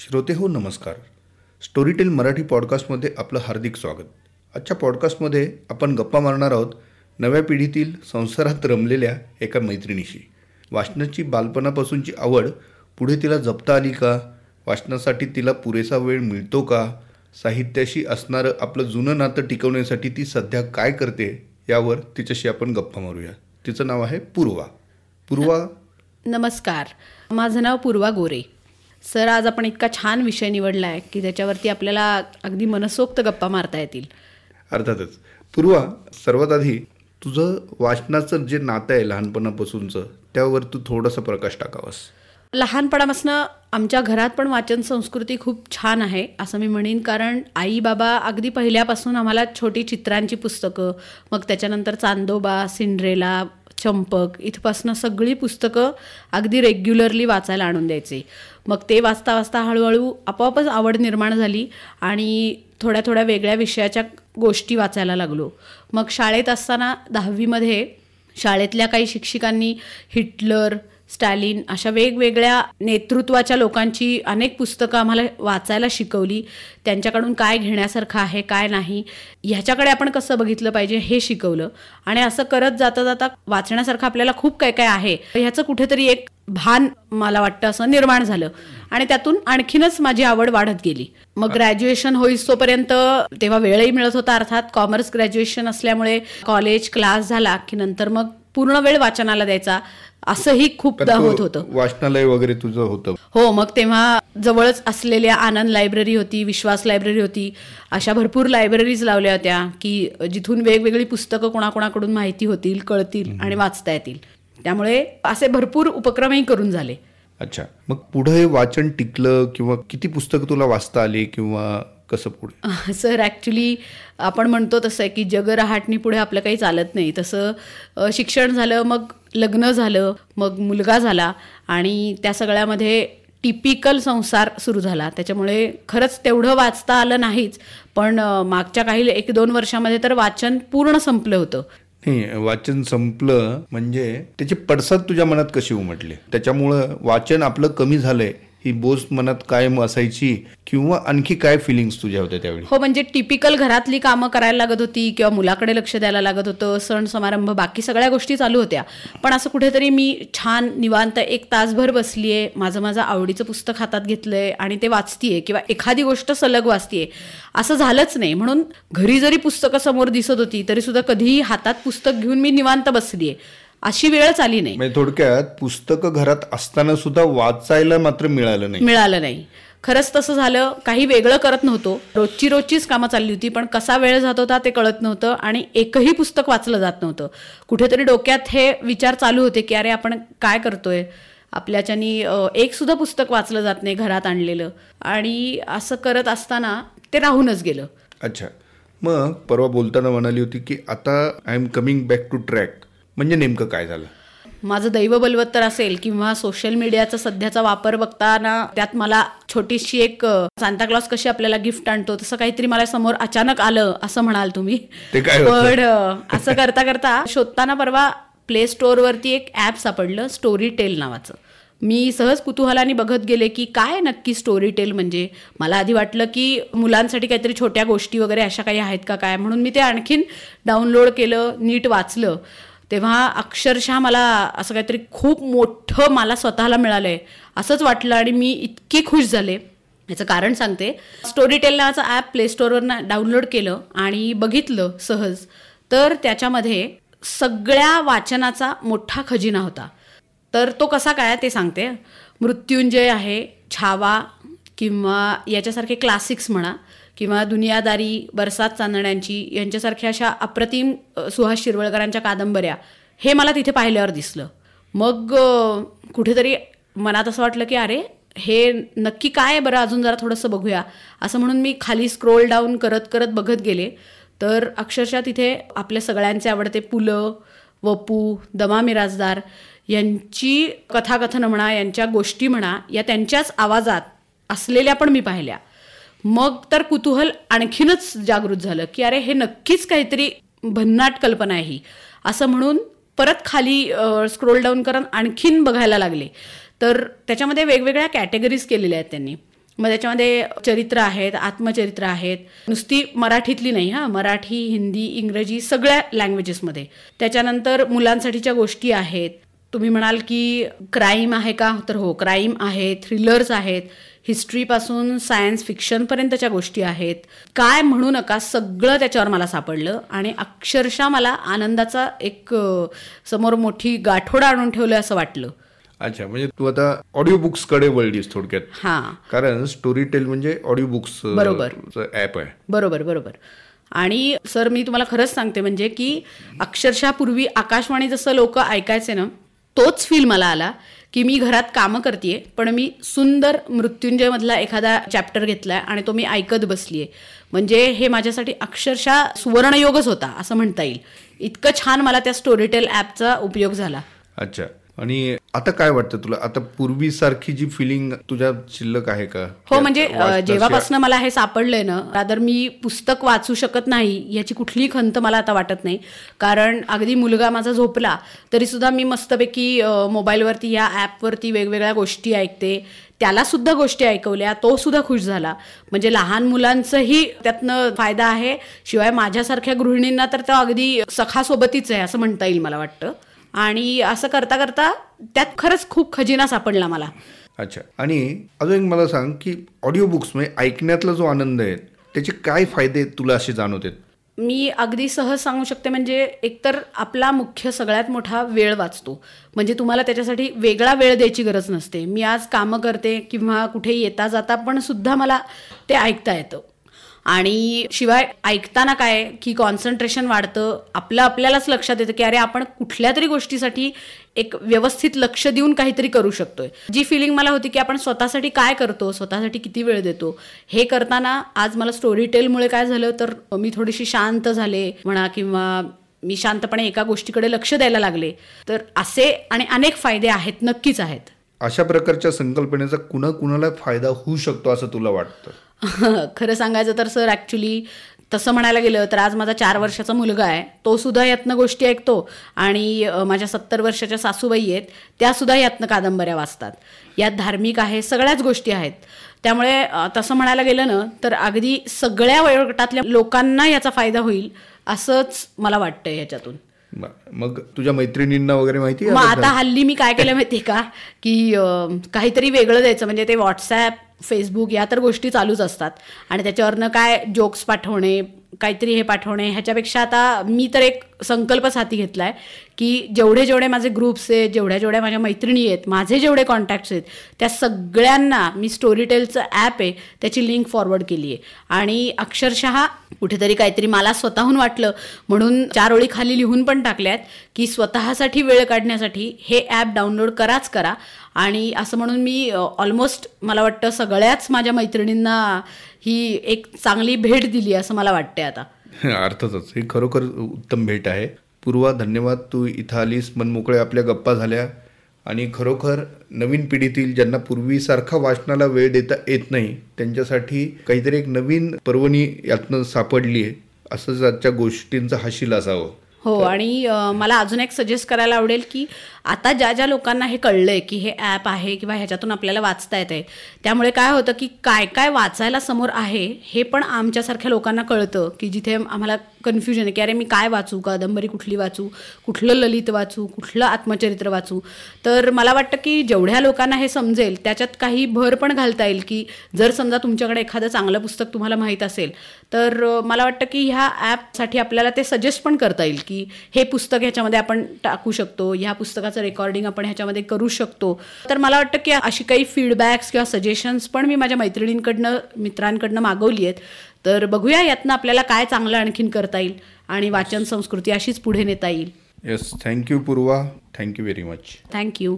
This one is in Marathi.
श्रोते हो नमस्कार. स्टोरीटेल मराठी पॉडकास्टमध्ये आपलं हार्दिक स्वागत. आजच्या पॉडकास्टमध्ये आपण गप्पा मारणार आहोत नव्या पिढीतील संसारात रमलेल्या एका मैत्रिणीशी. वाचनाची बालपणापासूनची आवड पुढे तिला जपता आली का? वाचनासाठी तिला पुरेसा वेळ मिळतो का? साहित्याशी असणारं आपलं जुनं नातं टिकवण्यासाठी ती सध्या काय करते यावर तिच्याशी आपण गप्पा मारूया. तिचं नाव आहे पूर्वा. पूर्वा? नमस्कार. माझं नाव पूर्वा गोरे. सर आज आपण इतका छान विषय निवडला आहे की त्याच्यावरती आपल्याला अगदी मनसोक्त गप्पा मारता येतील. अर्थातच. पूर्वा सर्वात आधी तुझं वाचनाचं जे नातं आहे लहानपणापासूनचं त्यावर तू थोडासा प्रकाश टाकावास. लहानपणापासून आमच्या घरात पण वाचन संस्कृती खूप छान आहे असं मी म्हणेन. कारण आई बाबा अगदी पहिल्यापासून आम्हाला छोटी चित्रांची पुस्तकं मग त्याच्यानंतर चांदोबा सिंड्रेला चंपक इथपासनं सगळी पुस्तकं अगदी रेग्युलरली वाचायला आणून द्यायचे. मग ते वाचता वाचता हळूहळू आपोआपच आवड निर्माण झाली आणि थोड्या थोड्या वेगळ्या विषयाच्या गोष्टी वाचायला लागलो. मग शाळेत असताना दहावीमध्ये शाळेतल्या काही शिक्षिकांनी हिटलर स्टॅलिन अशा वेगवेगळ्या नेतृत्वाच्या लोकांची अनेक पुस्तकं आम्हाला वाचायला शिकवली. त्यांच्याकडून काय घेण्यासारखं आहे काय नाही ह्याच्याकडे आपण कसं बघितलं पाहिजे हे शिकवलं. आणि असं करत जाता जाता वाचण्यासारखं आपल्याला खूप काय काय आहे ह्याचं कुठेतरी एक भान मला वाटतं असं निर्माण झालं. आणि त्यातून आणखीनच माझी आवड वाढत गेली. मग ग्रॅज्युएशन होईस्तोपर्यंत तेव्हा वेळही मिळत होता अर्थात कॉमर्स ग्रॅज्युएशन असल्यामुळे कॉलेज क्लास झाला की नंतर मग पूर्ण वेळ वाचनाला द्यायचा. असंही खूपदा होत होतं. वाचनालय वगैरे तुझं होतं. हो मग तेव्हा जवळच असलेल्या आनंद लायब्ररी होती विश्वास लायब्ररी होती. अशा भरपूर लायब्ररीज लावल्या होत्या की जिथून वेगवेगळी पुस्तकं कोणाकोणाकडून माहिती होतील कळतील आणि वाचता येतील. त्यामुळे असे भरपूर उपक्रमही करून झाले. अच्छा. मग पुढे हे वाचन टिकलं किंवा किती पुस्तकं तुला वाचता आली किंवा कसं पुढे? सर ॲक्च्युली आपण म्हणतो तसं आहे की जग रहाटणी पुढे आपलं काही चालत नाही. तसं शिक्षण झालं मग लग्न झालं मग मुलगा झाला आणि त्या सगळ्यामध्ये टिपिकल संसार सुरू झाला. त्याच्यामुळे खरंच तेवढं वाचता आलं नाहीच पण मागच्या काही एक दोन वर्षामध्ये तर वाचन पूर्ण संपलं होतं. नाही वाचन संपलं म्हणजे त्याचे पडसाद तुझ्या मनात कशी उमटले? त्याच्यामुळं वाचन आपलं कमी झालंय. ही बोस मनात कायम असायची किंवा आणखी काय फिलिंग्स तुझ्या होत्या त्यावेळी? हो म्हणजे टिपिकल घरातली कामं करायला लागत होती किंवा मुलाकडे लक्ष द्यायला लागत होतं सण समारंभ बाकी सगळ्या गोष्टी चालू होत्या. पण असं कुठेतरी मी छान निवांत एक तासभर बसलीये माझं माझं आवडीचं पुस्तक हातात घेतलंय आणि ते वाचतीये किंवा एखादी गोष्ट सलग वाचतीये. असं झालंच नाही. म्हणून घरी जरी पुस्तकं समोर दिसत होती तरी सुद्धा कधीही हातात पुस्तक घेऊन मी निवांत बसलीये. अशी वेळच आली नाही. म्हणजे थोडक्यात पुस्तकं घरात असताना सुद्धा वाचायला मात्र मिळालं नाही. मिळालं नाही. खरंच तसं झालं काही वेगळं करत नव्हतो. रोजची रोजचीच कामं चालली होती पण कसा वेळ जात होता ते कळत नव्हतं आणि एकही पुस्तक वाचलं जात नव्हतं. कुठेतरी डोक्यात हे विचार चालू होते की अरे आपण काय करतोय? आपल्याच्यानी एक सुद्धा पुस्तक वाचलं जात नाही घरात आणलेलं. आणि असं करत असताना ते राहूनच गेलं. अच्छा. मग परवा बोलताना म्हणाली होती की आता I am coming back to track म्हणजे नेमकं काय झालं? माझं दैव बलवत्तर असेल किंवा सोशल मीडियाचा सध्याचा वापर बघताना त्यात मला छोटीशी एक सांताक्लॉस कशी आपल्याला गिफ्ट आणतो तसं काहीतरी मला समोर अचानक आलं असं म्हणाल तुम्ही. पण असं करता करता शोधताना परवा प्ले स्टोअरवरती एक ॲप सापडलं स्टोरी टेल नावाचं. मी सहज कुतूहलाने बघत गेले की काय नक्की स्टोरी टेल म्हणजे? मला आधी वाटलं की मुलांसाठी काहीतरी छोट्या गोष्टी वगैरे अशा काही आहेत का काय? म्हणून मी ते आणखीन डाउनलोड केलं नीट वाचलं. तेव्हा अक्षरशः मला असं काहीतरी खूप मोठं मला स्वतःला मिळालं आहे असंच वाटलं आणि मी इतके खुश झाले. याचं कारण सांगते. स्टोरी टेल नावाचं ॲप प्ले डाउनलोड केलं आणि बघितलं सहज. तर त्याच्यामध्ये सगळ्या वाचनाचा मोठा खजिना होता. तर तो कसा काय ते सांगते. मृत्युंजय आहे छावा किंवा याच्यासारखे क्लासिक्स म्हणा. किंवा दुनियादारी बरसात चांदण्यांची यांच्यासारख्या अशा अप्रतिम सुहास शिरवळकरांच्या कादंबऱ्या हे मला तिथे पाहिल्यावर दिसलं. मग कुठेतरी मनात असं वाटलं की अरे हे नक्की काय आहे बरं? अजून जरा थोडंसं बघूया. असं म्हणून मी खाली स्क्रोल डाऊन करत करत बघत गेले. तर अक्षरशः तिथे आपल्या सगळ्यांचे आवडते पुलं वपू दमा मिराजदार यांची कथाकथनं म्हणा यांच्या गोष्टी म्हणा या त्यांच्याच आवाजात असलेल्या पण मी पाहिल्या. मग तर कुतूहल आणखीनच जागृत झालं की अरे हे नक्कीच काहीतरी भन्नाट कल्पना आहे ही. असं म्हणून परत खाली स्क्रोल डाऊन करून आणखीन बघायला लागले. तर त्याच्यामध्ये वेगवेगळ्या कॅटेगरीज केलेल्या आहेत त्यांनी. मग त्याच्यामध्ये चरित्र आहेत आत्मचरित्र आहेत. नुसती मराठीतली नाही हां. मराठी हिंदी इंग्रजी सगळ्या लँग्वेजेसमध्ये त्याच्यानंतर मुलांसाठीच्या गोष्टी आहेत. तुम्ही म्हणाल की क्राईम आहे का? तर हो क्राईम आहे थ्रिलर्स आहेत. हिस्ट्रीपासून सायन्स फिक्शनपर्यंतच्या गोष्टी आहेत. काय म्हणू नका सगळं त्याच्यावर मला सापडलं आणि अक्षरशः मला आनंदाचा एक समोर मोठी गाठोडा आणून ठेवलं असं वाटलं. अच्छा म्हणजे तू आता ऑडिओ बुक्सकडे वळलीस थोडक्यात. हां. कारण स्टोरी टेल म्हणजे ऑडिओ बुक्स बरोबर. ऍप आहे. बरोबर बरोबर. आणि सर मी तुम्हाला खरंच सांगते म्हणजे की अक्षरशः पूर्वी आकाशवाणी जसं लोक ऐकायचे ना तोच फील मला आला. की मी घरात कामं करते पण मी सुंदर मृत्युंजयमधला एखादा चॅप्टर घेतलाय आणि तो मी ऐकत बसलीये. म्हणजे हे माझ्यासाठी अक्षरशः सुवर्णयोगच होता असं म्हणता येईल. इतकं छान मला त्या स्टोरीटेल ॲपचा उपयोग झाला. अच्छा. आणि आता काय वाटतं तुला? आता पूर्वीसारखी जी फिलिंग तुझ्या शिल्लक आहे का? हो म्हणजे जेव्हापासून मला हे सापडलंय ना रादर मी पुस्तक वाचू शकत नाही याची कुठलीही खंत मला आता वाटत नाही. कारण अगदी मुलगा माझा झोपला तरी सुद्धा मी मस्तपैकी मोबाईलवरती या ॲपवरती वेगवेगळ्या गोष्टी ऐकते. त्याला सुद्धा गोष्टी ऐकवल्या तो सुद्धा खुश झाला. म्हणजे लहान मुलांचंही त्यातनं फायदा आहे. शिवाय माझ्यासारख्या गृहिणींना तर तो अगदी सखासोबतीच आहे असं म्हणता येईल मला वाटतं. आणि असं करता करता त्यात खरंच खूप खजिना सापडला मला. अच्छा. आणि अजून एक मला सांग की ऑडिओ बुक्स म्हणजे ऐकण्यातला जो आनंद आहे त्याचे काय फायदे तुला असे जाणवतात? मी अगदी सहज सांगू शकते म्हणजे एकतर आपला मुख्य सगळ्यात मोठा वेळ वाचतो. म्हणजे तुम्हाला त्याच्यासाठी वेगळा वेळ द्यायची गरज नसते. मी आज कामं करते किंवा कुठे येता जाता पण सुद्धा मला ते ऐकता येतं. आणि शिवाय ऐकताना काय की कॉन्सन्ट्रेशन वाढतं आपलं आपल्यालाच लक्षात येतं की अरे आपण कुठल्या तरी गोष्टीसाठी एक व्यवस्थित लक्ष देऊन काहीतरी करू शकतोय. जी फिलिंग मला होती की आपण स्वतःसाठी काय करतो स्वतःसाठी किती वेळ देतो हे करताना आज मला स्टोरी टेलमुळे काय झालं तर मी थोडीशी शांत झाले म्हणा किंवा मी शांतपणे एका गोष्टीकडे लक्ष द्यायला लागले. तर असे आणि अनेक फायदे आहेत नक्कीच आहेत. अशा प्रकारच्या संकल्पनेचा कुणा कुणाला फायदा होऊ शकतो असं तुला वाटतं? खरं सांगायचं तर सर ॲक्च्युली तसं म्हणायला गेलं तर आज माझा चार वर्षाचा मुलगा आहे. तो सुद्धा यातनं गोष्टी ऐकतो आणि माझ्या सत्तर वर्षाच्या सासूबाई आहेत त्या सुद्धा यातनं कादंबऱ्या वाचतात. यात धार्मिक आहे सगळ्याच गोष्टी आहेत. त्यामुळे तसं म्हणायला गेलं ना तर अगदी सगळ्या वयोगटातल्या लोकांना याचा फायदा होईल असंच मला वाटतं ह्याच्यातून. ब- मग तुझ्या मैत्रिणींना वगैरे माहिती मग? आता हल्ली मी काय केलं माहितीये का? की काहीतरी वेगळं द्यायचं म्हणजे ते व्हॉट्सॲप फेसबुक या तर गोष्टी चालूच असतात. आणि त्याच्यावरनं काय जोक्स पाठवणे काहीतरी हे पाठवणे ह्याच्यापेक्षा आता मी तर एक संकल्पच हाती घेतला आहे की जेवढे जेवढे माझे ग्रुप्स आहेत जेवढ्या जेवढ्या माझ्या मैत्रिणी आहेत माझे जेवढे कॉन्टॅक्ट्स आहेत त्या सगळ्यांना मी स्टोरीटेलचं ॲप आहे त्याची लिंक फॉरवर्ड केली आहे आणि अक्षरशः कुठेतरी काहीतरी मला स्वतःहून वाटलं म्हणून चार ओळी खाली लिहून पण टाकल्यात की स्वतःसाठी वेळ काढण्यासाठी हे ॲप डाउनलोड कराच करा. आणि असं म्हणून मी ऑलमोस्ट मला वाटतं सगळ्याच माझ्या मैत्रिणींना ही एक चांगली भेट दिली असं मला वाटते आता. अर्थातच. ही खरोखर उत्तम भेट आहे. पूर्वा धन्यवाद. तू इथं आलीस. मनमोकळे आपल्या गप्पा झाल्या. आणि खरोखर नवीन पिढीतील ज्यांना पूर्वीसारखा वाचनाला वेळ देता येत नाही त्यांच्यासाठी काहीतरी एक नवीन पर्वणी यातनं सापडली आहे असंच आजच्या गोष्टींचा हाशील असावं. हो आणि मला अजून एक सजेस्ट करायला आवडेल की आता ज्या ज्या लोकांना हे कळलंय की हे ॲप आहे किंवा ह्याच्यातून आपल्याला वाचता येत आहे त्यामुळे काय होतं की काय काय वाचायला समोर आहे हे पण आमच्यासारख्या लोकांना कळतं की जिथे आम्हाला कन्फ्युजन आहे की अरे मी काय वाचू? कादंबरी कुठली वाचू? कुठलं ललित वाचू? कुठलं आत्मचरित्र वाचू? तर मला वाटतं की जेवढ्या लोकांना हे समजेल त्याच्यात काही भर पण घालता येईल की जर समजा तुमच्याकडे एखादं चांगलं पुस्तक तुम्हाला माहीत असेल तर मला वाटतं की ह्या ॲपसाठी आपल्याला ते सजेस्ट पण करता येईल की हे पुस्तक ह्याच्यामध्ये आपण टाकू शकतो ह्या पुस्तकाचं रेकॉर्डिंग आपण ह्याच्यामध्ये करू शकतो. तर मला वाटतं की अशी काही फीडबॅक्स किंवा सजेशन्स पण मी माझ्या मैत्रिणींकडनं मित्रांकडनं मागवली आहेत तर बघूया यातनं आपल्याला काय चांगलं आणखीन करता येईल आणि वाचन संस्कृती अशीच पुढे नेता येईल. Yes thank you Purva. Thank you very much thank you